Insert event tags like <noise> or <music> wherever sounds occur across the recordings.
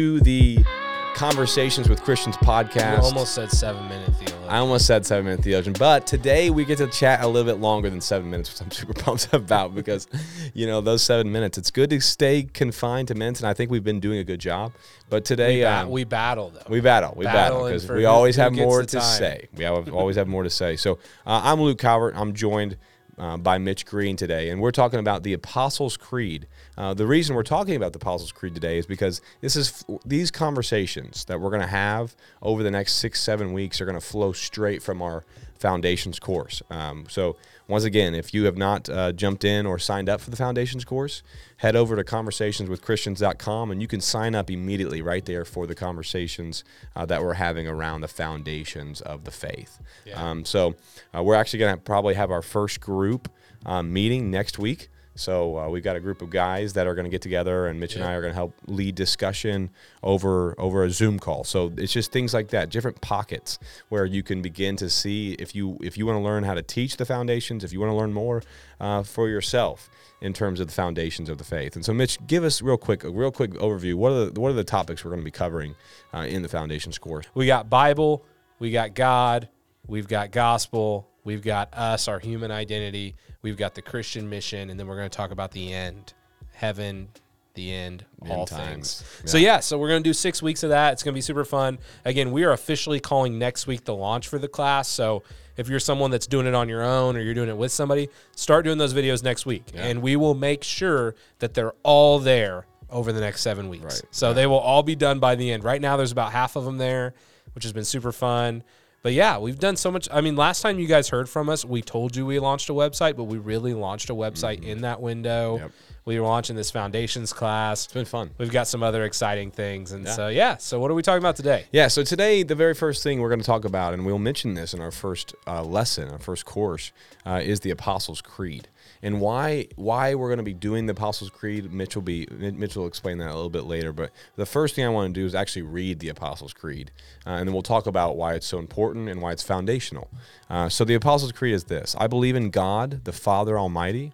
to the Conversations with Christians You podcast. almost said seven minute theologian. I almost said seven minute theologian, but today we get to chat a little bit longer than seven minutes, which I'm <laughs> super pumped about because, you know, those seven minutes, it's good to stay confined to minutes, and I think we've been doing a good job. But today, we, ba- um, we battle though. we battle. We battle because we always who have more to time. say. We have, always have more to say. So uh, I'm Luke Calvert. I'm joined uh, by Mitch Green today, and we're talking about the Apostles' Creed. Uh, the reason we're talking about the Apostles' Creed today is because this is these conversations that we're going to have over the next six, seven weeks are going to flow straight from our Foundations course. Um, so once again, if you have not uh, jumped in or signed up for the Foundations course, head over to conversationswithchristians.com and you can sign up immediately right there for the conversations uh, that we're having around the foundations of the faith. Um, so uh, we're actually going to probably have our first group um, meeting next week. So uh, we've got a group of guys that are going to get together, and Mitch and I are going to help lead discussion over over a Zoom call. So it's just things like that, different pockets where you can begin to see if you if you want to learn how to teach the foundations, if you want to learn more uh, for yourself in terms of the foundations of the faith. And so, Mitch, give us real quick a real quick overview. What are the what are the topics we're going to be covering uh, in the foundations course? we got Bible, we got God, we've got gospel, we've got us, our human identity, we've got the Christian mission, and then we're going to talk about the end, heaven, the end, all times. things. So yeah, so we're going to do six weeks of that. It's going to be super fun. Again, we are officially calling next week the launch for the class. So if you're someone that's doing it on your own or you're doing it with somebody, start doing those videos next week, and we will make sure that they're all there over the next seven weeks. Right. So they will all be done by the end. Right now, there's about half of them there, which has been super fun. But yeah, we've done so much. I mean, last time you guys heard from us, we told you we launched a website, but we really launched a website in that window. Yep. We were launching this foundations class. It's been fun. We've got some other exciting things. And so, yeah. So, what are we talking about today? Yeah, so today, the very first thing we're going to talk about, and we'll mention this in our first uh, lesson, our first course, uh, is the Apostles' Creed. And why why we're going to be doing the Apostles' Creed, Mitch will, be, Mitch will explain that a little bit later. But the first thing I want to do is actually read the Apostles' Creed. Uh, and then we'll talk about why it's so important and why it's foundational. Uh, so the Apostles' Creed is this I believe in God, the Father Almighty,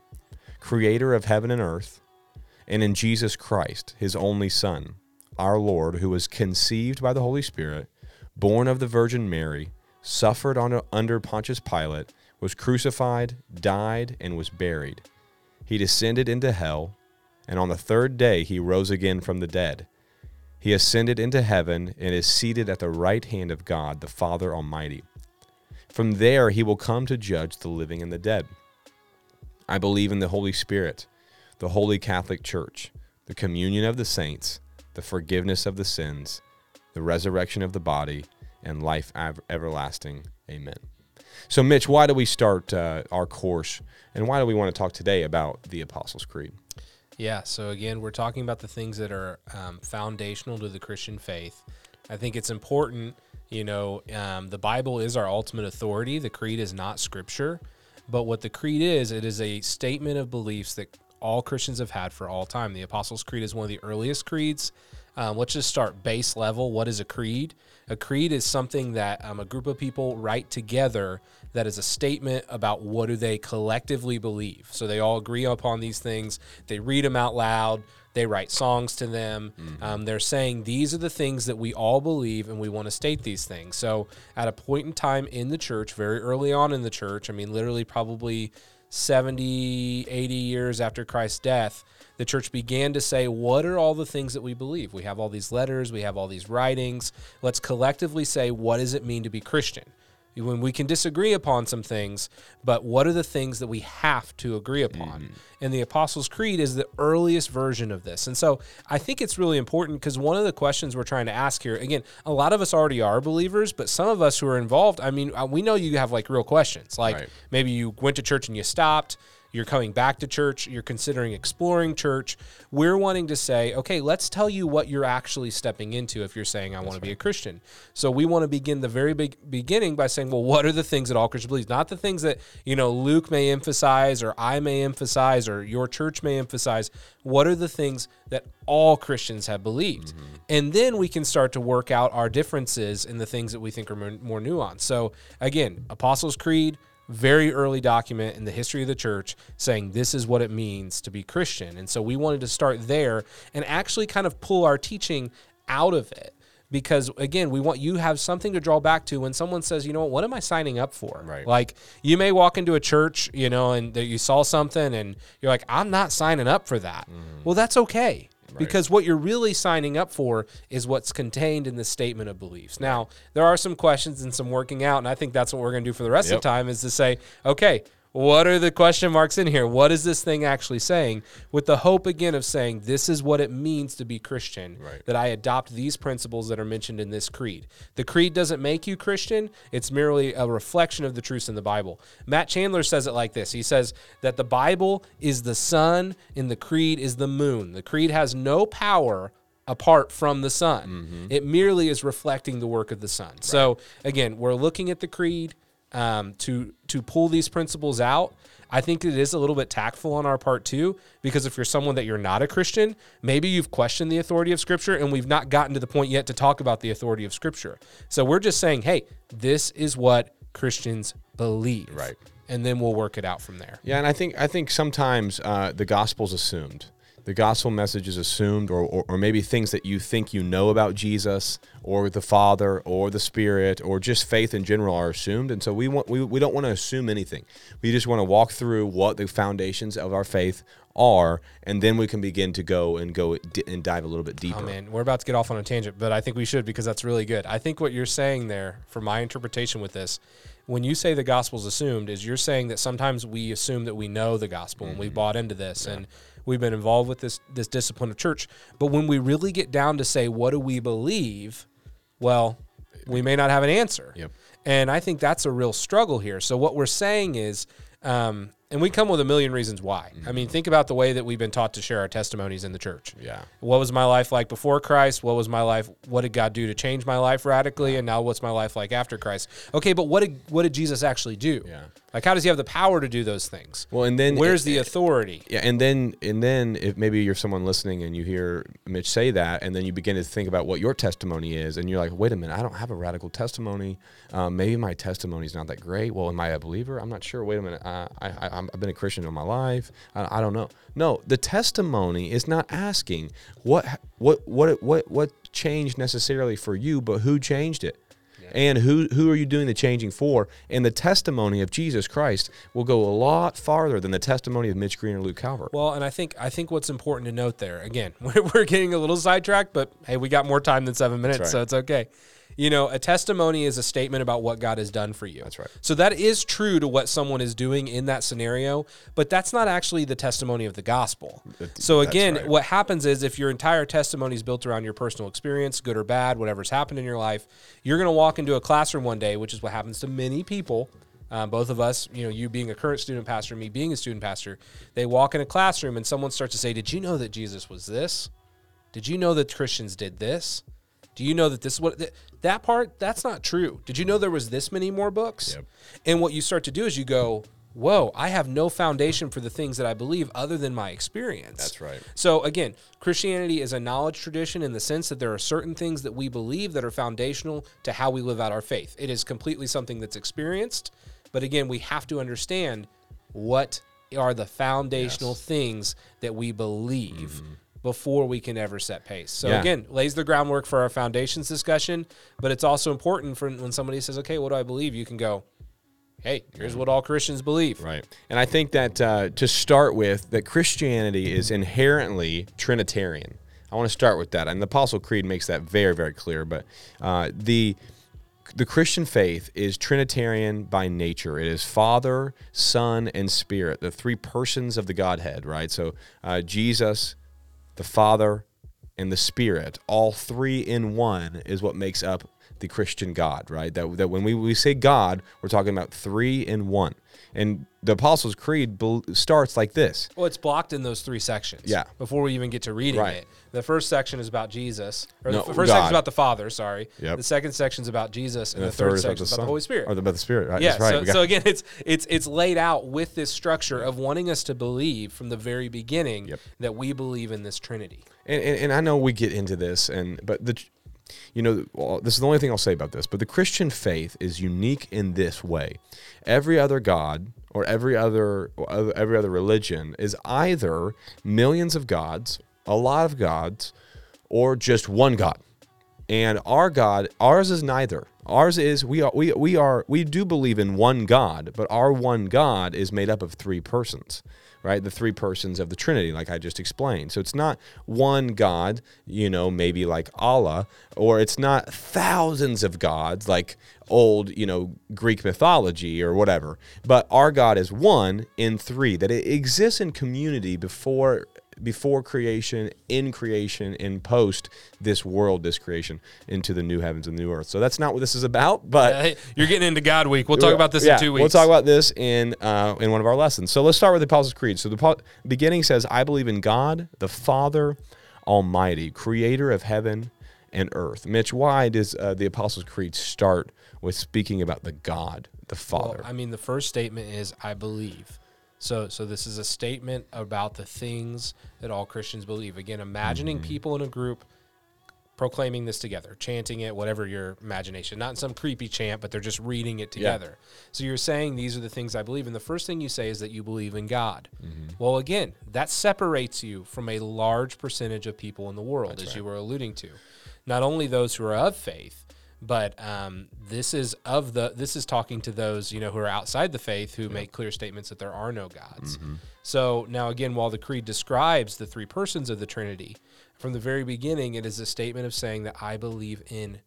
creator of heaven and earth, and in Jesus Christ, his only Son, our Lord, who was conceived by the Holy Spirit, born of the Virgin Mary, suffered under Pontius Pilate, was crucified, died, and was buried. He descended into hell, and on the third day he rose again from the dead. He ascended into heaven and is seated at the right hand of God, the Father Almighty. From there he will come to judge the living and the dead. I believe in the Holy Spirit, the Holy Catholic Church, the communion of the saints, the forgiveness of the sins, the resurrection of the body, and life everlasting. Amen. So, Mitch, why do we start uh, our course, and why do we want to talk today about the Apostles' Creed? Yeah. So, again, we're talking about the things that are um, foundational to the Christian faith. I think it's important, you know, um, the Bible is our ultimate authority. The creed is not scripture. But what the creed is, it is a statement of beliefs that all Christians have had for all time. The Apostles' Creed is one of the earliest creeds. Um, let's just start base level. What is a creed? A creed is something that um, a group of people write together that is a statement about what do they collectively believe. So they all agree upon these things. They read them out loud. They write songs to them. Um, they're saying these are the things that we all believe and we want to state these things. So at a point in time in the church, very early on in the church, I mean, literally probably 70, 80 years after Christ's death, the church began to say, What are all the things that we believe? We have all these letters, we have all these writings. Let's collectively say, What does it mean to be Christian? When we can disagree upon some things, but what are the things that we have to agree upon? And the Apostles' Creed is the earliest version of this. And so I think it's really important because one of the questions we're trying to ask here, again, a lot of us already are believers, but some of us who are involved, I mean, uh, we know you have like real questions. Like Right. maybe you went to church and you stopped you're coming back to church, you're considering exploring church. We're wanting to say, okay, let's tell you what you're actually stepping into if you're saying, I want to be a Christian. So we want to begin the very big beginning by saying, well, what are the things that all Christians believe? Not the things that, you know, Luke may emphasize or I may emphasize or your church may emphasize. What are the things that all Christians have believed? Mm-hmm. And then we can start to work out our differences in the things that we think are more, more nuanced. So again, Apostles' Creed, very early document in the history of the church saying this is what it means to be Christian. And so we wanted to start there and actually kind of pull our teaching out of it. Because again we want you have something to draw back to when someone says you know what, what am i signing up for? Right. like you may walk into a church you know and that you saw something and you're like i'm not signing up for that. Mm-hmm. Well that's okay because what you're really signing up for is what's contained in the statement of beliefs now there are some questions and some working out and i think that's what we're going to do for the rest Yep. of the time is to say okay what are the question marks in here? What is this thing actually saying? With the hope again of saying this is what it means to be Christian. Right. That I adopt these principles that are mentioned in this creed. The creed doesn't make you Christian, it's merely a reflection of the truths in the Bible. Matt Chandler says it like this He says that the Bible is the sun and the creed is the moon. The creed has no power apart from the sun. Mm-hmm. It merely is reflecting the work of the sun. So again, we're looking at the creed um, to to pull these principles out. I think it is a little bit tactful on our part too, because if you're someone that you're not a Christian, maybe you've questioned the authority of Scripture, and we've not gotten to the point yet to talk about the authority of Scripture. So we're just saying, hey, this is what Christians believe, Right. And then we'll work it out from there. Yeah, and I think I think sometimes uh, the gospel's assumed. The gospel message is assumed, or, or, or maybe things that you think you know about Jesus, or the Father, or the Spirit, or just faith in general are assumed. And so we want we, we don't want to assume anything. We just want to walk through what the foundations of our faith are, and then we can begin to go and go di- and dive a little bit deeper. Oh man, we're about to get off on a tangent, but I think we should because that's really good. I think what you're saying there, for my interpretation with this, when you say the gospel's assumed, is you're saying that sometimes we assume that we know the gospel and we bought into this and we've been involved with this this discipline of church. But when we really get down to say what do we believe, well, we may not have an answer. Yep. And I think that's a real struggle here. So what we're saying is, um, and we come with a million reasons why. I mean, think about the way that we've been taught to share our testimonies in the church. Yeah. What was my life like before Christ? What was my life? What did God do to change my life radically? And now what's my life like after Christ? Okay, but what did what did Jesus actually do? Yeah. Like how does he have the power to do those things? Well, and then Where's the authority? Yeah, and then and then if maybe you're someone listening and you hear Mitch say that, and then you begin to think about what your testimony is, and you're like, wait a minute, I don't have a radical testimony. Um, maybe my testimony is not that great. Well, am I a believer? I'm not sure. Wait a minute, I, I I'm- I've been a Christian all my life. I, I don't know. No, the testimony is not asking what what what what what changed necessarily for you, but who changed it. And who who are you doing the changing for? And the testimony of Jesus Christ will go a lot farther than the testimony of Mitch Green or Luke Calvert. Well, and I think I think what's important to note there again, <laughs> we're, we're getting a little sidetracked, but hey, we got more time than seven minutes, right. so it's okay. You know, a testimony is a statement about what God has done for you. That's right. So that is true to what someone is doing in that scenario, but that's not actually the testimony of the gospel. So again, right. what happens is if your entire testimony is built around your personal experience, good or bad, whatever's happened in your life, you're going to walk into a classroom one day, which is what happens to many people. Um, both of us, you know, you being a current student pastor, me being a student pastor, they walk in a classroom and someone starts to say, "Did you know that Jesus was this? Did you know that Christians did this? Do you know that this is what th- that part? That's not true. Did you know there was this many more books? Yep. And what you start to do is you go, "Whoa, I have no foundation for the things that I believe other than my experience." That's right. So again, Christianity is a knowledge tradition in the sense that there are certain things that we believe that are foundational to how we live out our faith. It is completely something that's experienced, but again, we have to understand what are the foundational things that we believe mm-hmm. Before we can ever set pace. So Yeah. again, lays the groundwork for our foundations discussion, but it's also important for when somebody says, "Okay, what do I believe?" You can go, "Hey, here's what all Christians believe." Right. And I think that uh, to start with, that Christianity is inherently Trinitarian. I want to start with that. And the Apostle Creed makes that very, very clear. But uh, the the Christian faith is Trinitarian by nature. It is Father, Son, and Spirit, the three persons of the Godhead, right? So uh, Jesus, the Father, and the Spirit, all three in one, is what makes up the Christian God, right? That, that when we, we say God, we're talking about three in one. And the Apostles' Creed bel- starts like this. Well, it's blocked in those three sections. Yeah. Before we even get to reading Right. it, the first section is about Jesus, or No, the first section is about the Father. Sorry. Yep. The second section is about Jesus, and, And the, third, is section is about the Holy Spirit. Or the, about the Spirit, right? yeah. That's right. So, got- so again, it's it's it's laid out with this structure of wanting us to believe from the very beginning Yep. that we believe in this Trinity. and, and, and I know we get into this, and but the, you know, this is the only thing I'll say about this. But the Christian faith is unique in this way: every other god or every other or every other religion is either millions of gods, a lot of gods, or just one God. And our God, ours is neither. Ours is we are we we are we do believe in one God, but our one God is made up of three persons, right? The three persons of the Trinity, like I just explained. So it's not one God, you know, maybe like Allah, or it's not thousands of gods like old, you know, Greek mythology or whatever. But our God is one in three, that it exists in community before before creation, in creation, in post this world, this creation, into the new heavens and new earth. So that's not what this is about, but Hey, you're getting into God Week. We'll talk about this yeah, in two weeks. We'll talk about this in uh, in one of our lessons. So let's start with the Apostles' Creed. So the beginning says, "I believe in God, the Father Almighty, Creator of heaven and earth." Mitch, why does uh, the Apostles' Creed start with speaking about the God, the Father? Well, I mean, the first statement is I believe. So, so this is a statement about the things that all Christians believe. Again, imagining Mm-hmm. people in a group proclaiming this together, chanting it, whatever your imagination, not in some creepy chant, but they're just reading it together. So you're saying these are the things I believe, and the first thing you say is that you believe in God. Mm-hmm. Well, again, that separates you from a large percentage of people in the world, as you were alluding to. Not only those who are of faith, but um, this is of the this is talking to those you know who are outside the faith who make clear statements that there are no gods. Mm-hmm. So now again, while the creed describes the three persons of the Trinity, from the very beginning, it is a statement of saying that I believe in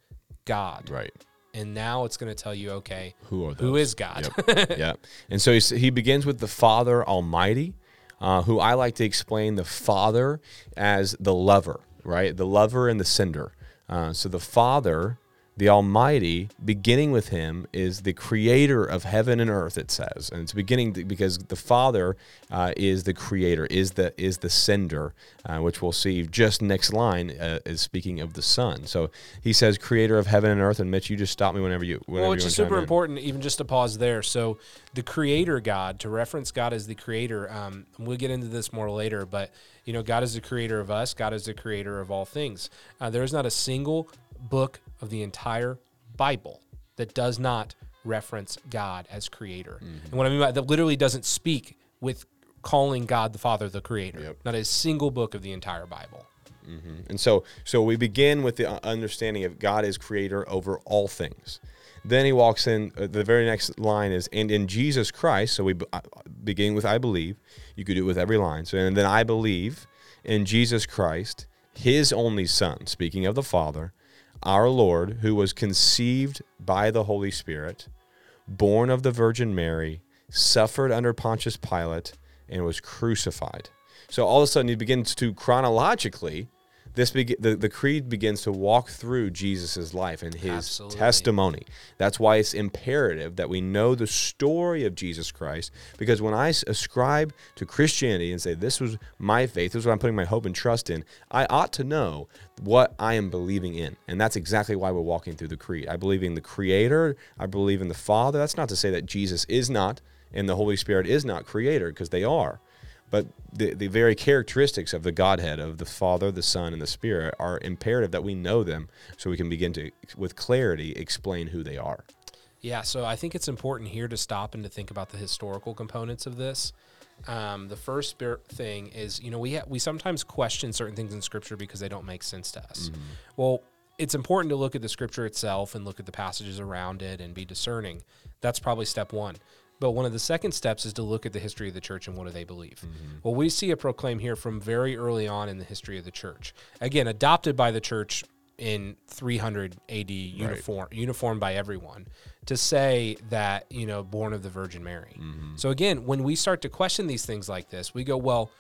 God. right. And now it's going to tell you, okay, Who are who is God? Yep. <laughs> yep. And so he, he begins with the Father Almighty, uh, who I like to explain the Father as the lover, right? The lover and the sender. Uh, so the Father, the Almighty, beginning with him, is the creator of heaven and earth. It says, and it's beginning to, because the Father uh, is the creator, is the is the sender, uh, which we'll see just next line uh, is speaking of the Son. So he says, creator of heaven and earth. And Mitch, you just stop me whenever you. Whenever Well, which is super in. important, even just to pause there. So, the creator God, to reference God as the creator, um, we'll get into this more later, but you know, God is the creator of us, God is the creator of all things. Uh, there is not a single book of the entire Bible that does not reference God as creator. And what I mean by that literally doesn't speak with calling God the Father the creator. Yep. Not a single book of the entire Bible. And so, so we begin with the uh, understanding of God is creator over all things. Then he walks in. Uh, the very next line is, "And in Jesus Christ." So we b- uh, begin with "I believe." You could do it with every line. So, and then I believe in Jesus Christ, His only Son. Speaking of the Father, our Lord, who was conceived by the Holy Spirit, born of the Virgin Mary, suffered under Pontius Pilate, and was crucified. So all of a sudden, he begins to chronologically, this beg- the, the creed begins to walk through Jesus' life and his Absolutely. testimony. That's why it's imperative that we know the story of Jesus Christ. Because when I ascribe to Christianity and say, this was my faith, this is what I'm putting my hope and trust in, I ought to know what I am believing in. And that's exactly why we're walking through the creed. I believe in the Creator, I believe in the Father. That's not to say that Jesus is not and the Holy Spirit is not Creator, because they are. But the, the very characteristics of the Godhead, of the Father, the Son, and the Spirit, are imperative that we know them so we can begin to, with clarity, explain who they are. Yeah, so I think it's important here to stop and to think about the historical components of this. Um, the first thing is, you know, we ha- we sometimes question certain things in Scripture because they don't make sense to us. Well, it's important to look at the Scripture itself and look at the passages around it and be discerning. That's probably step one. But one of the second steps is to look at the history of the church and what do they believe. Mm-hmm. Well, we see a proclaim here from very early on in the history of the church. Again, adopted by the church in 300 AD, uniform uniformed by everyone, to say that you know born of the Virgin Mary. Mm-hmm. So again, when we start to question these things like this, we go, well,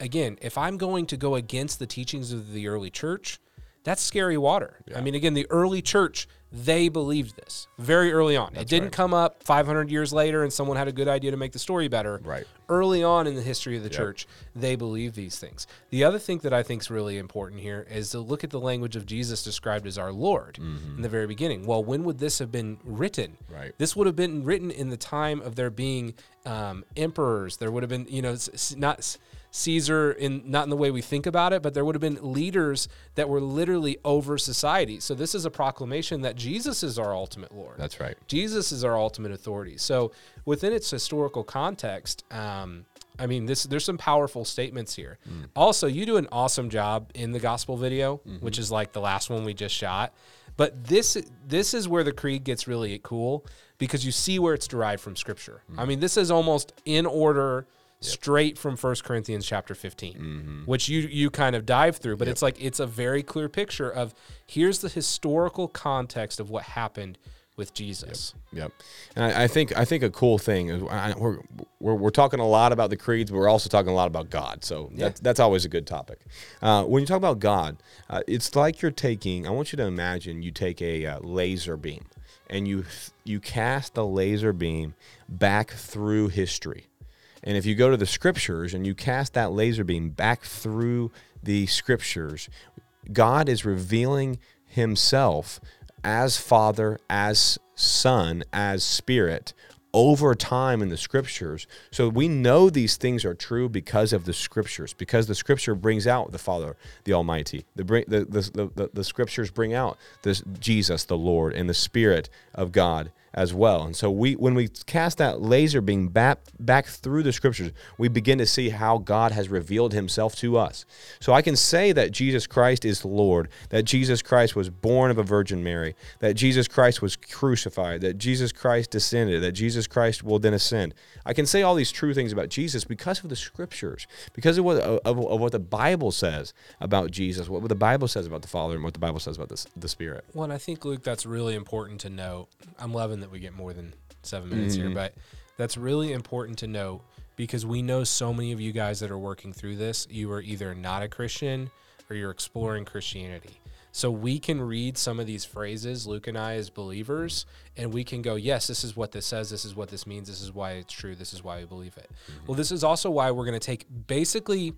again, if I'm going to go against the teachings of the early church, that's scary water. I mean, again, the early church, they believed this very early on. it didn't right. come up 500 years later and someone had a good idea to make the story better. Right. Early on in the history of the church, they believed these things. The other thing that I think is really important here is to look at the language of Jesus described as our Lord in the very beginning. Well, when would this have been written? Right. This would have been written in the time of there being um, emperors. There would have been, you know, not Caesar in not in the way we think about it, but there would have been leaders that were literally over society. So this is a proclamation that Jesus is our ultimate Lord. That's right. Jesus is our ultimate authority. So within its historical context, um, I mean, this there's some powerful statements here. Mm. Also, you do an awesome job in the gospel video, mm-hmm. which is like the last one we just shot. But this this is where the creed gets really cool because you see where it's derived from scripture. Mm. I mean, this is almost in order straight from 1 Corinthians chapter 15, which you you kind of dive through, but it's like it's a very clear picture of here's the historical context of what happened with Jesus. Yep, and I, I think I think a cool thing is I, we're, we're we're talking a lot about the creeds, but we're also talking a lot about God. So that's that's always a good topic. Uh, when you talk about God, uh, it's like you're taking. I want you to imagine you take a uh, laser beam and you you cast the laser beam back through history. And if you go to the scriptures and you cast that laser beam back through the scriptures, God is revealing himself as Father, as Son, as Spirit over time in the scriptures. So we know these things are true because of the scriptures, because the scripture brings out the Father, the Almighty. The, the, the, the, the scriptures bring out this Jesus, the Lord, and the Spirit of God as well. And so we when we cast that laser beam back back through the scriptures, we begin to see how God has revealed himself to us. So I can say that Jesus Christ is Lord, that Jesus Christ was born of a virgin Mary, that Jesus Christ was crucified, that Jesus Christ descended, that Jesus Christ will then ascend. I can say all these true things about Jesus because of the scriptures, because of what of, of what the Bible says about Jesus, what the Bible says about the Father and what the Bible says about the, the Spirit. Well, and I think Luke, that's really important to note. I'm loving that we get more than seven minutes here, mm-hmm. but that's really important to note because we know so many of you guys that are working through this, you are either not a Christian or you're exploring Christianity. So we can read some of these phrases, Luke and I as believers, and we can go, yes, this is what this says, this is what this means, this is why it's true, this is why we believe it. Mm-hmm. Well, this is also why we're going to take basically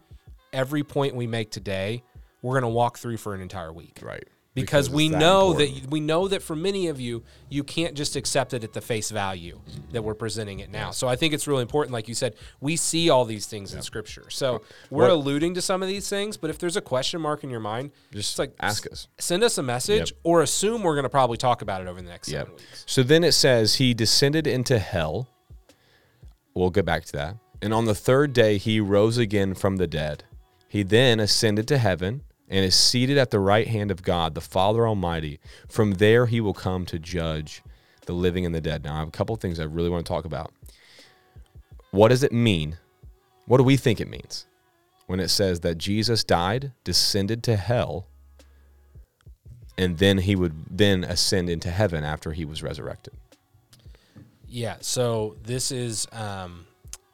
every point we make today, we're going to walk through for an entire week Right. Because, it's we that know important. that we know that for many of you you can't just accept it at the face value that we're presenting it now so i think it's really important like you said we see all these things in scripture so we're What- alluding to some of these things but if there's a question mark in your mind Just like ask us. send us a message Yep. or assume we're going to probably talk about it over the next seven weeks So then it says he descended into hell. We'll get back to that. And on the third day he rose again from the dead. He then ascended to heaven and is seated at the right hand of God, the Father Almighty. From there he will come to judge the living and the dead. Now I have a couple things I really want to talk about. What does it mean? What do we think it means when it says that Jesus died, descended to hell, and then he would then ascend into heaven after he was resurrected. yeah so this is um,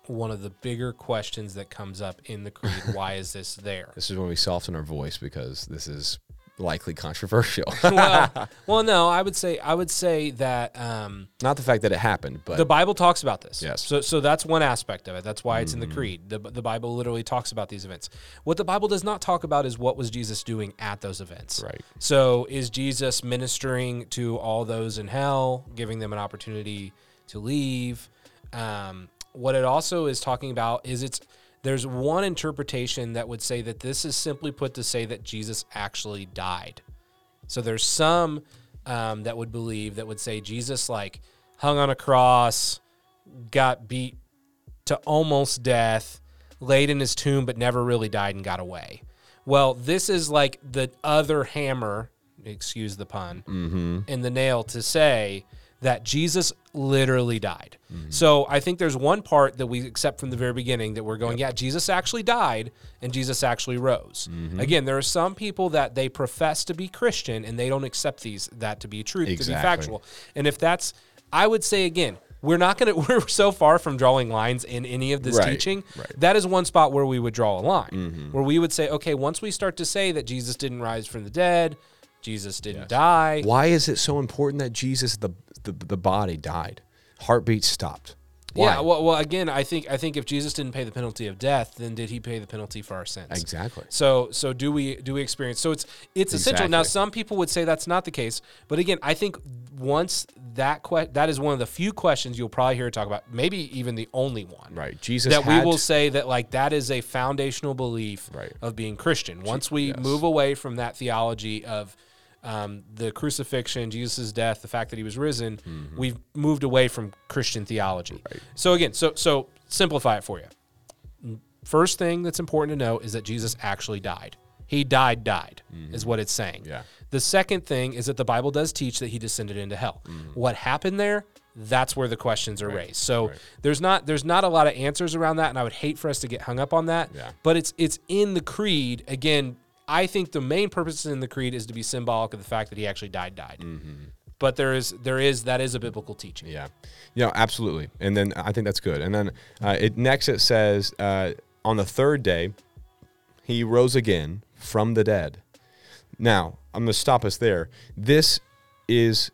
one of the bigger questions that comes up in the creed <laughs> why is this there This is when we soften our voice because this is likely controversial. <laughs> well, <laughs> well no i would say i would say that um, Not the fact that it happened, but the Bible talks about this. Yes. Mm-hmm. So, so that's one aspect of it. That's why it's in the creed. The, the Bible literally talks about these events. What the Bible does not talk about is what was Jesus doing at those events. Right. So, is Jesus ministering to all those in hell, giving them an opportunity to leave? Um, what it also is talking about is it's there's one interpretation that would say that this is simply put to say that Jesus actually died. So there's some um, that would believe that would say Jesus like hung on a cross, got beat to almost death, laid in his tomb, but never really died and got away. Well, this is like the other hammer, excuse the pun, in the nail to say that Jesus literally died. So I think there's one part that we accept from the very beginning that we're going, yeah, Jesus actually died and Jesus actually rose. Again, there are some people that they profess to be Christian and they don't accept these that to be truth, to be factual. And if that's, I would say again, we're not going <laughs> to, we're so far from drawing lines in any of this Right, teaching. right. Mm-hmm. That is one spot where we would draw a line, where we would say, okay, once we start to say that Jesus didn't rise from the dead, Jesus didn't die. why is it so important that Jesus, the the, the body, died? Heartbeat stopped. Why? Yeah, well, well, again, I think I think if Jesus didn't pay the penalty of death, then did he pay the penalty for our sins? exactly. So so do we do we experience so it's it's essential. Now some people would say that's not the case, but again, I think once that que- that is one of the few questions you'll probably hear talk about, maybe even the only one. Right. Jesus That we will say that like that is a foundational belief Right. of being Christian. Once we yes. move away from that theology of um, the crucifixion, Jesus' death, the fact that he was risen, Mm-hmm. we've moved away from Christian theology. So again, so so simplify it for you. first thing that's important to know is that Jesus actually died. He died, died, is what it's saying. Mm-hmm. Yeah. The second thing is that the Bible does teach that he descended into hell. Mm-hmm. What happened there? That's where the questions are raised. So right. there's not there's not a lot of answers around that, and I would hate for us to get hung up on that. Yeah. But it's it's in the creed. Again, I think the main purpose in the creed is to be symbolic of the fact that he actually died, died. But there is there is that is a biblical teaching. Yeah, yeah, absolutely. And then I think that's good. And then uh, it next it says uh, on the third day, he rose again from the dead. Now I'm going to stop us there. This is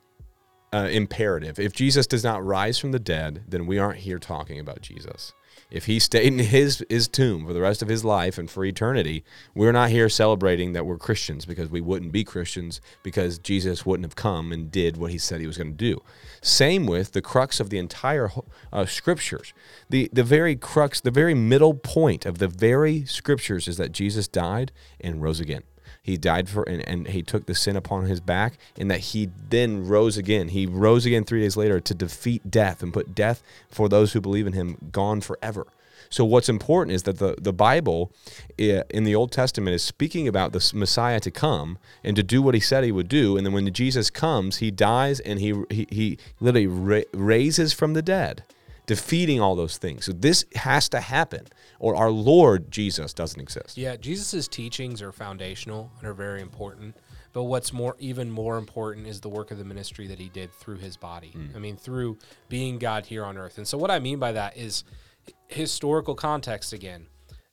uh, imperative. If Jesus does not rise from the dead, then we aren't here talking about Jesus. If he stayed in his his tomb for the rest of his life and for eternity, we're not here celebrating that we're Christians because we wouldn't be Christians because Jesus wouldn't have come and did what he said he was going to do. Same with the crux of the entire uh, scriptures. The the very crux, the very middle point of the very scriptures is that Jesus died and rose again. He died for and, and he took the sin upon his back, and that he then rose again. He rose again three days later to defeat death and put death for those who believe in him gone forever. So what's important is that the, the Bible in the Old Testament is speaking about the Messiah to come and to do what he said he would do. And then when Jesus comes, he dies and he, he, he literally ra- raises from the dead, defeating all those things. So this has to happen or our Lord Jesus doesn't exist. Yeah, Jesus' teachings are foundational and are very important. But what's more, even more important, is the work of the ministry that he did through his body. Mm. I mean, through being God here on earth. And so, what I mean by that is historical context again.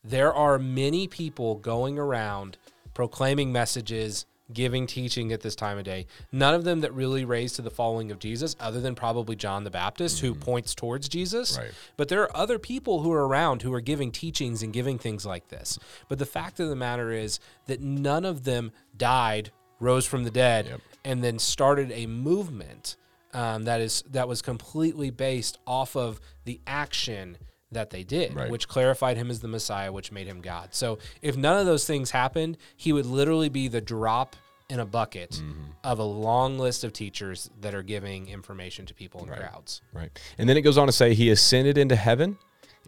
There are many people going around proclaiming messages, giving teaching at this time of day. None of them that really raised to the following of Jesus, other than probably John the Baptist, who points towards Jesus. Right. But there are other people who are around who are giving teachings and giving things like this. But the fact of the matter is that none of them died, rose from the dead, Yep. and then started a movement um, that is that was completely based off of the action that they did, Right. which clarified him as the Messiah, which made him God. So if none of those things happened, he would literally be the drop in a bucket Mm-hmm. of a long list of teachers that are giving information to people in crowds. Right. And then it goes on to say, He ascended into heaven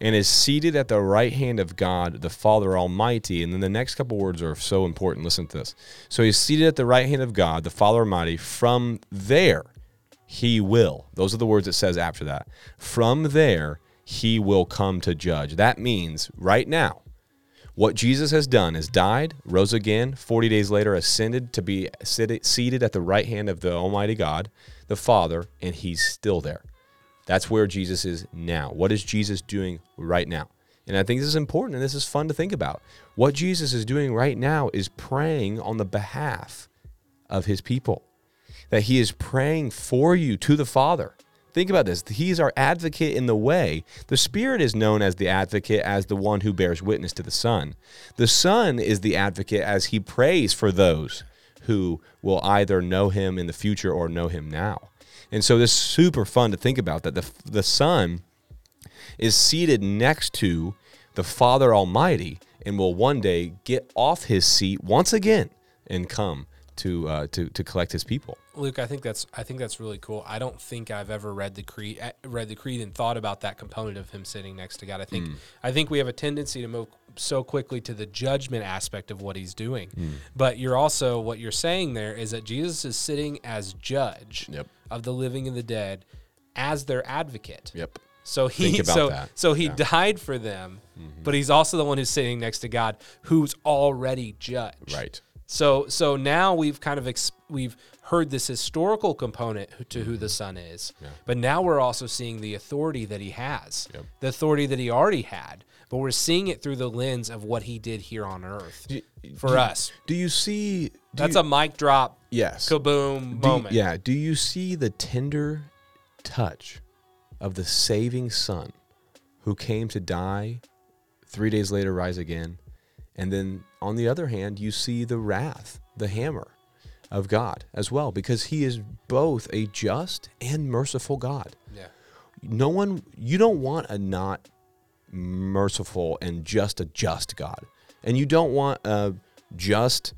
and is seated at the right hand of God, the Father Almighty. And then the next couple words are so important. Listen to this. So He's seated at the right hand of God, the Father Almighty. From there, He will. Those are the words it says after that. From there, He will come to judge. That means right now, what Jesus has done is died, rose again, 40 days later ascended to be seated at the right hand of the Almighty God, the Father, and he's still there. That's where Jesus is now. What is Jesus doing right now? And I think this is important and this is fun to think about. What Jesus is doing right now is praying on the behalf of his people, that he is praying for you to the Father. Think about this. He's our advocate in the way. The Spirit is known as the advocate, as the one who bears witness to the Son. The Son is the advocate as he prays for those who will either know him in the future or know him now. And so this is super fun to think about that the, the Son is seated next to the Father Almighty and will one day get off his seat once again and come to uh, to to collect his people. Luke, I think that's I think that's really cool. I don't think I've ever read the creed eh, read the creed and thought about that component of him sitting next to God. I think hmm. I think we have a tendency to move so quickly to the judgment aspect of what he's doing. Hmm. But you're also what you're saying there is that Jesus is sitting as judge Yep. of the living and the dead as their advocate. Yep. So he so that. so he Yeah. died for them, mm-hmm. but he's also the one who's sitting next to God who's already judged. Right. So so now we've kind of ex- we've heard this historical component to Mm-hmm. who the son is, but now we're also seeing the authority that he has, Yep. the authority that he already had, but we're seeing it through the lens of what he did here on earth for us. Do you see? do That's you- a mic drop, yes. kaboom Do you- moment. yeah. Do you see the tender touch of the saving Son, who came to die, three days later rise again, and then on the other hand, you see the wrath, the hammer of God as well, because He is both a just and merciful God. Yeah. no one you don't want a not merciful and just a just god and you don't want a just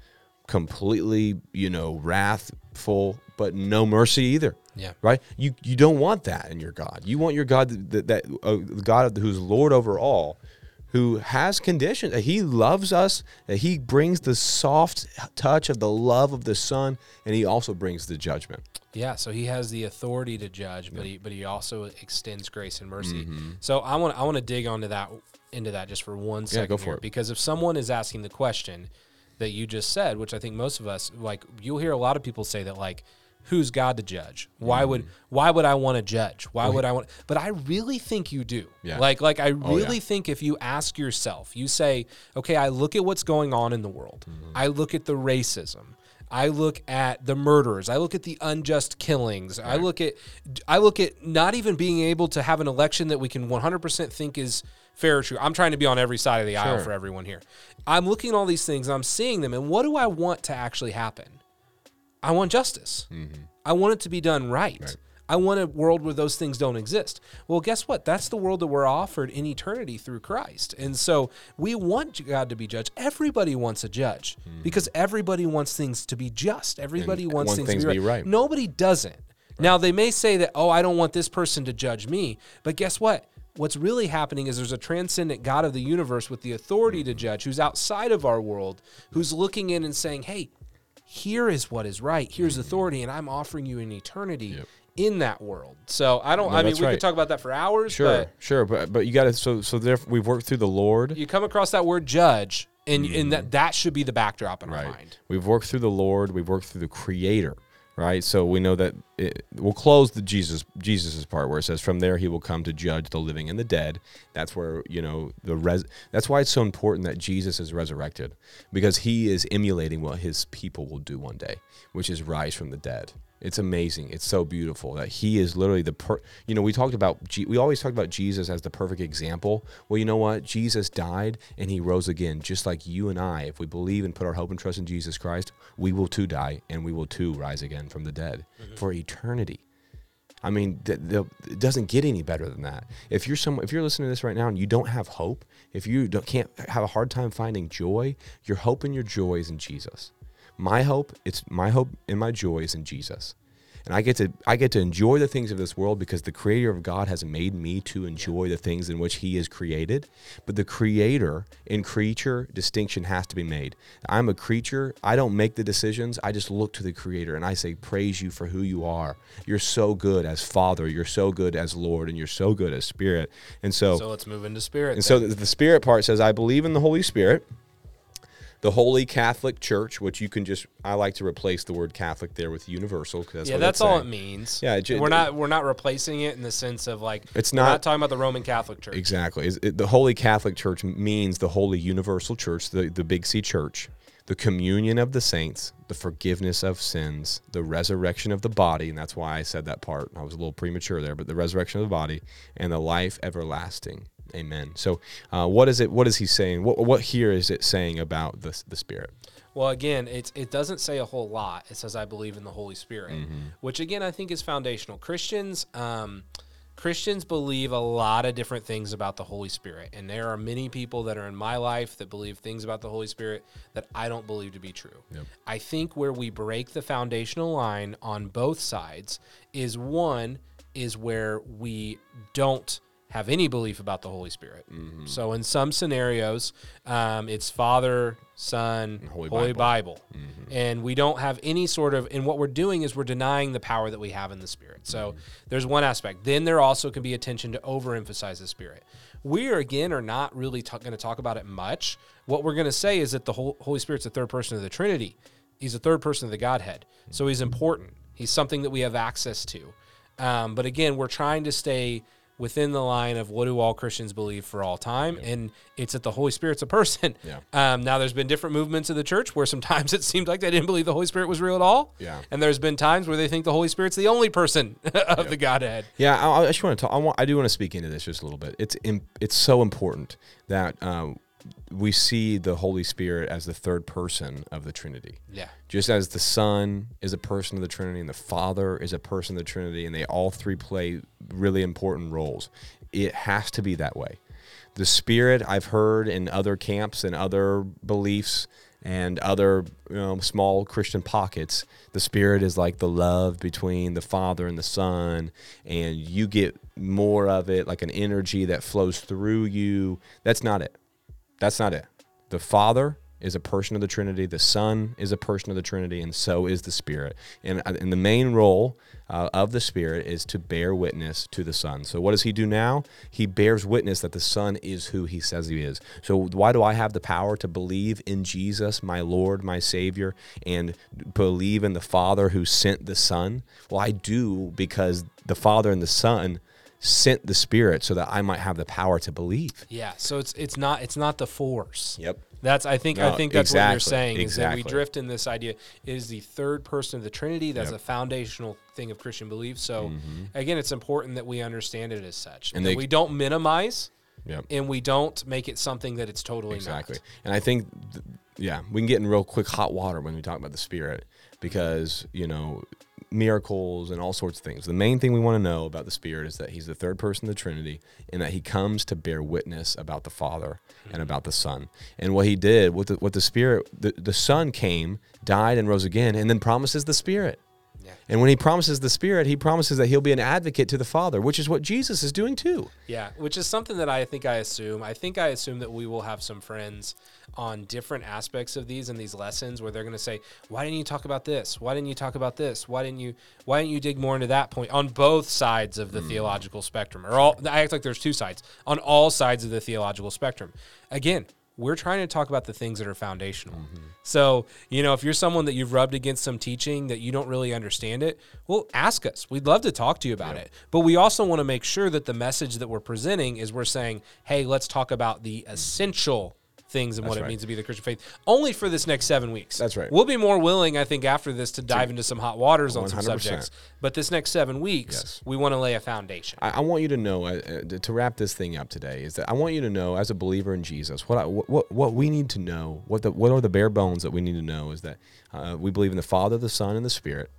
completely you know wrathful but no mercy either Yeah. right you you don't want that in your god you want your god that that uh, god who's lord over all who has conditions. He loves us. That He brings the soft touch of the love of the Son, and He also brings the judgment. Yeah, so he has the authority to judge, but he but he also extends grace and mercy. Mm-hmm. So I want I want to dig onto that into that just for one second Yeah, go for here, it. because if someone is asking the question that you just said, which I think most of us like, you'll hear a lot of people say that like, who's God to judge? Why would Mm-hmm. why would I want to judge? Why would I want? But I really think you do. Yeah. Like like I Oh, yeah. really think if you ask yourself, you say, okay, I look at what's going on in the world. Mm-hmm. I look at the racism. I look at the murders. I look at the unjust killings. I look at I look at not even being able to have an election that we can 100% think is fair or true. I'm trying to be on every side of the aisle for everyone here. I'm looking at all these things and I'm seeing them and what do I want to actually happen? I want justice. Mm-hmm. I want it to be done right. I want a world where those things don't exist. Well, guess what? That's the world that we're offered in eternity through Christ. And so we want God to be judged. Everybody wants a judge mm-hmm. because everybody wants things to be just. Everybody And wants things, things to be be right. right. Nobody doesn't. Now, they may say that, oh, I don't want this person to judge me. But guess what? What's really happening is there's a transcendent God of the universe with the authority mm-hmm. to judge who's outside of our world, who's looking in and saying, hey, here is what is right. Here's mm-hmm. authority, and I'm offering you an eternity in that world. So I don't. No, I mean, we right. could talk about that for hours. Sure, But sure, but but you got to so so therefore we've worked through the Lord. you come across that word judge, and and that mm-hmm. that should be the backdrop in our mind. We've worked through the Lord. We've worked through the Creator. Right. So we know that it, we'll close the Jesus Jesus's part where it says, "From there he will come to judge the living and the dead." That's where you know the res. That's why it's so important that Jesus is resurrected because he is emulating what his people will do one day, which is rise from the dead. It's amazing. It's so beautiful that he is literally the per. You know, we talked about Je- we always talk about Jesus as the perfect example. Well, you know what? Jesus died and he rose again, just like you and I. If we believe and put our hope and trust in Jesus Christ, we will too die and we will too rise again from the dead mm-hmm. for eternity. I mean, th- it doesn't get any better than that. If you're some, if you're listening to this right now and you don't have hope, if you don't, can't have a hard time finding joy, your hope and your joy is in Jesus. My hope, it's my hope and my joy is in Jesus. And I get to I get to enjoy the things of this world because the creator of God has made me to enjoy the things in which he is created. But the creator and creature distinction has to be made. I'm a creature. I don't make the decisions. I just look to the creator and I say praise you for who you are. You're so good as father, you're so good as Lord, and you're so good as spirit. And so, So let's move into spirit. and then. so the, the spirit part says, I believe in the Holy Spirit, the Holy Catholic Church, which you can just, I like to replace the word Catholic there with universal because that's yeah, that's all saying. it means. Yeah, it we're not we're not replacing it in the sense of like It's we're not- talking about the Roman Catholic Church. Exactly. It- the Holy Catholic Church means the Holy Universal Church, the, the Big C Church, the communion of the saints, the forgiveness of sins, the resurrection of the body, and that's why I said that part. I was a little premature there, but the resurrection of the body and the life everlasting. Amen. So, uh, what is it? What is he saying? What, what here is it saying about the, the Spirit? Well, again, it's it doesn't say a whole lot. It says I believe in the Holy Spirit, Mm-hmm. which again I think is foundational. Christians, um, Christians believe a lot of different things about the Holy Spirit, and there are many people that are in my life that believe things about the Holy Spirit that I don't believe to be true. I think where we break the foundational line on both sides is one is where we don't have any belief about the Holy Spirit. Mm-hmm. So in some scenarios, um, it's Father, Son, Holy Holy, Bible. Bible, and we don't have any sort of. And what we're doing is we're denying the power that we have in the Spirit. So there's one aspect. Then there also can be a tension to overemphasize the Spirit. We are again are not really ta- going to talk about it much. What we're going to say is that the Hol- Holy Spirit's the third person of the Trinity. He's the third person of the Godhead. So he's important. He's something that we have access to. Um, but again, we're trying to stay within the line of what do all Christians believe for all time, and it's that the Holy Spirit's a person. Yeah. <laughs> Um, now, there's been different movements of the church where sometimes <laughs> it seemed like they didn't believe the Holy Spirit was real at all. Yeah. And there's been times where they think the Holy Spirit's the only person <laughs> of the Godhead. Yeah, I, I just want to talk. I want. I do want to speak into this just a little bit. It's it's so important that um, we see the Holy Spirit as the third person of the Trinity. Yeah. Just as the Son is a person of the Trinity and the Father is a person of the Trinity, and they all three play really important roles. It has to be that way. The Spirit, I've heard in other camps and other beliefs and other you know, small Christian pockets, the Spirit is like the love between the Father and the Son, and you get more of it, like an energy that flows through you. That's not it. That's not it. The Father is a person of the Trinity. The Son is a person of the Trinity, and so is the Spirit. And, uh, and the main role uh, of the Spirit is to bear witness to the Son. So what does He do now? He bears witness that the Son is who He says He is. So why do I have the power to believe in Jesus, my Lord, my Savior, and believe in the Father who sent the Son? Well, I do because the Father and the Son sent the Spirit so that I might have the power to believe. Yeah. So it's it's not it's not the force. Yep. That's I think I think that's what you're exactly, saying is that we drift in this idea it is the third person of the Trinity. That's Yep. a foundational thing of Christian belief. So mm-hmm. again, it's important that we understand it as such, And they- that we don't minimize Yep. and we don't make it something that it's totally Exactly. not. And I think, th- yeah, we can get in real quick hot water when we talk about the Spirit because, you know, miracles and all sorts of things. The main thing we want to know about the Spirit is that He's the third person of the Trinity and that He comes to bear witness about the Father and about the Son. And what He did, what the, what the Spirit, the, the Son came, died, and rose again, and then promises the Spirit. Yeah. And when he promises the Spirit, he promises that he'll be an advocate to the Father, which is what Jesus is doing too. Yeah, which is something that I think I assume. I think I assume that we will have some friends on different aspects of these and these lessons where they're going to say, "Why didn't you talk about this? Why didn't you talk about this? Why didn't you why didn't you dig more into that point?" On both sides of the hmm. theological spectrum. Or all I act like there's two sides. On all sides of the theological spectrum. Again, we're trying to talk about the things that are foundational. Mm-hmm. So, you know, if you're someone that you've rubbed against some teaching that you don't really understand it, well, ask us. We'd love to talk to you about it. But we also want to make sure that the message that we're presenting is we're saying, hey, let's talk about the essential things and what it means to be the Christian faith only for this next seven weeks. That's right. We'll be more willing, I think, after this to dive into some hot waters on some 100%. subjects. But this next seven weeks, Yes. we want to lay a foundation. I, I want you to know uh, uh, to wrap this thing up today is that I want you to know as a believer in Jesus what I, what what we need to know what the what are the bare bones that we need to know is that uh, we believe in the Father, the Son, and the Spirit.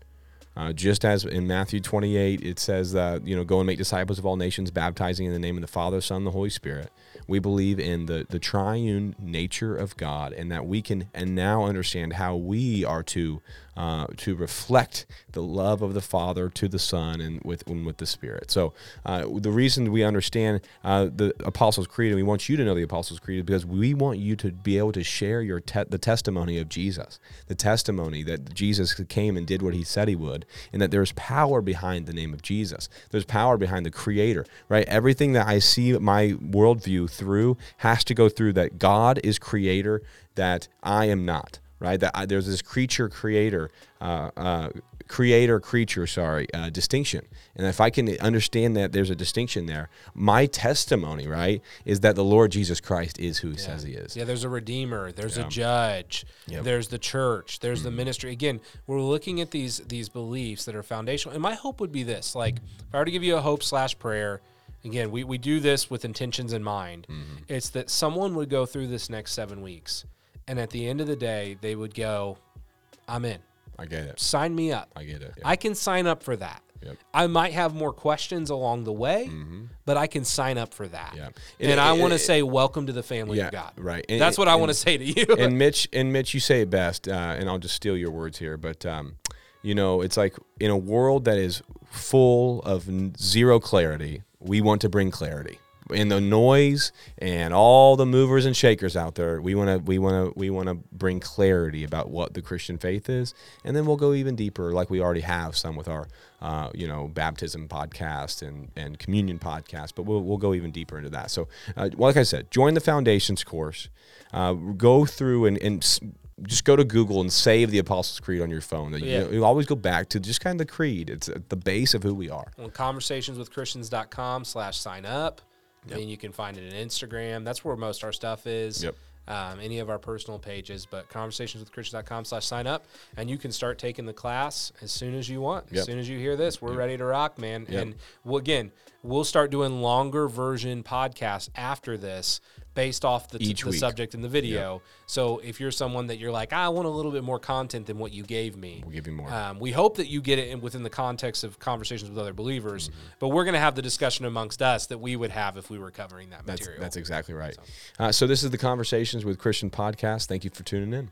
Uh, just as in Matthew 28, it says that you know go and make disciples of all nations, baptizing in the name of the Father, Son, and the Holy Spirit. We believe in the the triune nature of God, and that we can and now understand how we are to uh, to reflect the love of the Father to the Son and with and with the Spirit. So uh, the reason we understand uh, the Apostles' Creed and we want you to know the Apostles' Creed is because we want you to be able to share your te- the testimony of Jesus, the testimony that Jesus came and did what He said He would, and that there's power behind the name of Jesus. There's power behind the Creator, right? Everything that I see my worldview through has to go through that God is Creator, that I am not right? That I, there's this creature creator, uh, uh, creator creature, sorry, uh, distinction. And if I can understand that there's a distinction there, my testimony, right, is that the Lord Jesus Christ is who He says He is. Yeah, there's a redeemer, there's Yeah. a judge, Yep. Mm-hmm. there's the church, there's the ministry. Again, we're looking at these these beliefs that are foundational. And my hope would be this: like, if I were to give you a hope slash prayer, again, we, we do this with intentions in mind. Mm-hmm. It's that someone would go through this next seven weeks, and at the end of the day, they would go, "I'm in. I get it. Sign me up. I get it. Yeah. I can sign up for that." Yep. I might have more questions along the way, but I can sign up for that. Mm-hmm. Yeah. And, And I want to say, welcome to the family Yeah, of God. right. And- That's what I want to say to you. <laughs> and Mitch, and Mitch, you say it best, uh, and I'll just steal your words here, but um, you know, it's like in a world that is full of zero clarity, we want to bring clarity. In the noise and all the movers and shakers out there, we want to we want to we want to bring clarity about what the Christian faith is, and then we'll go even deeper, like we already have some with our, uh, you know, baptism podcast and and communion podcast. But we'll we'll go even deeper into that. So, uh, like I said, join the foundations course. Uh, go through and, and just go to Google and save the Apostles' Creed on your phone. You- Yeah. you, always go back to just kind of the creed. It's at the base of who we are. on conversationswithchristians.com slash sign up. I mean, you can find it on Instagram. That's where most our stuff is. Yep. Um, any of our personal pages, but conversationswithchristians.com slash sign up, and you can start taking the class as soon as you want. As Yep. soon as you hear this, we're ready to rock, man. Yep. And well, again, we'll start doing longer version podcasts after this based off the, Each the subject in the video. So if you're someone that you're like, "Ah, I want a little bit more content than what you gave me, We'll give you more. um, we hope that you get it in, within the context of conversations with other believers, Mm-hmm. but we're going to have the discussion amongst us that we would have if we were covering that That's material. that's exactly right. Uh, so this is the conversations with Christian podcast. Thank you for tuning in.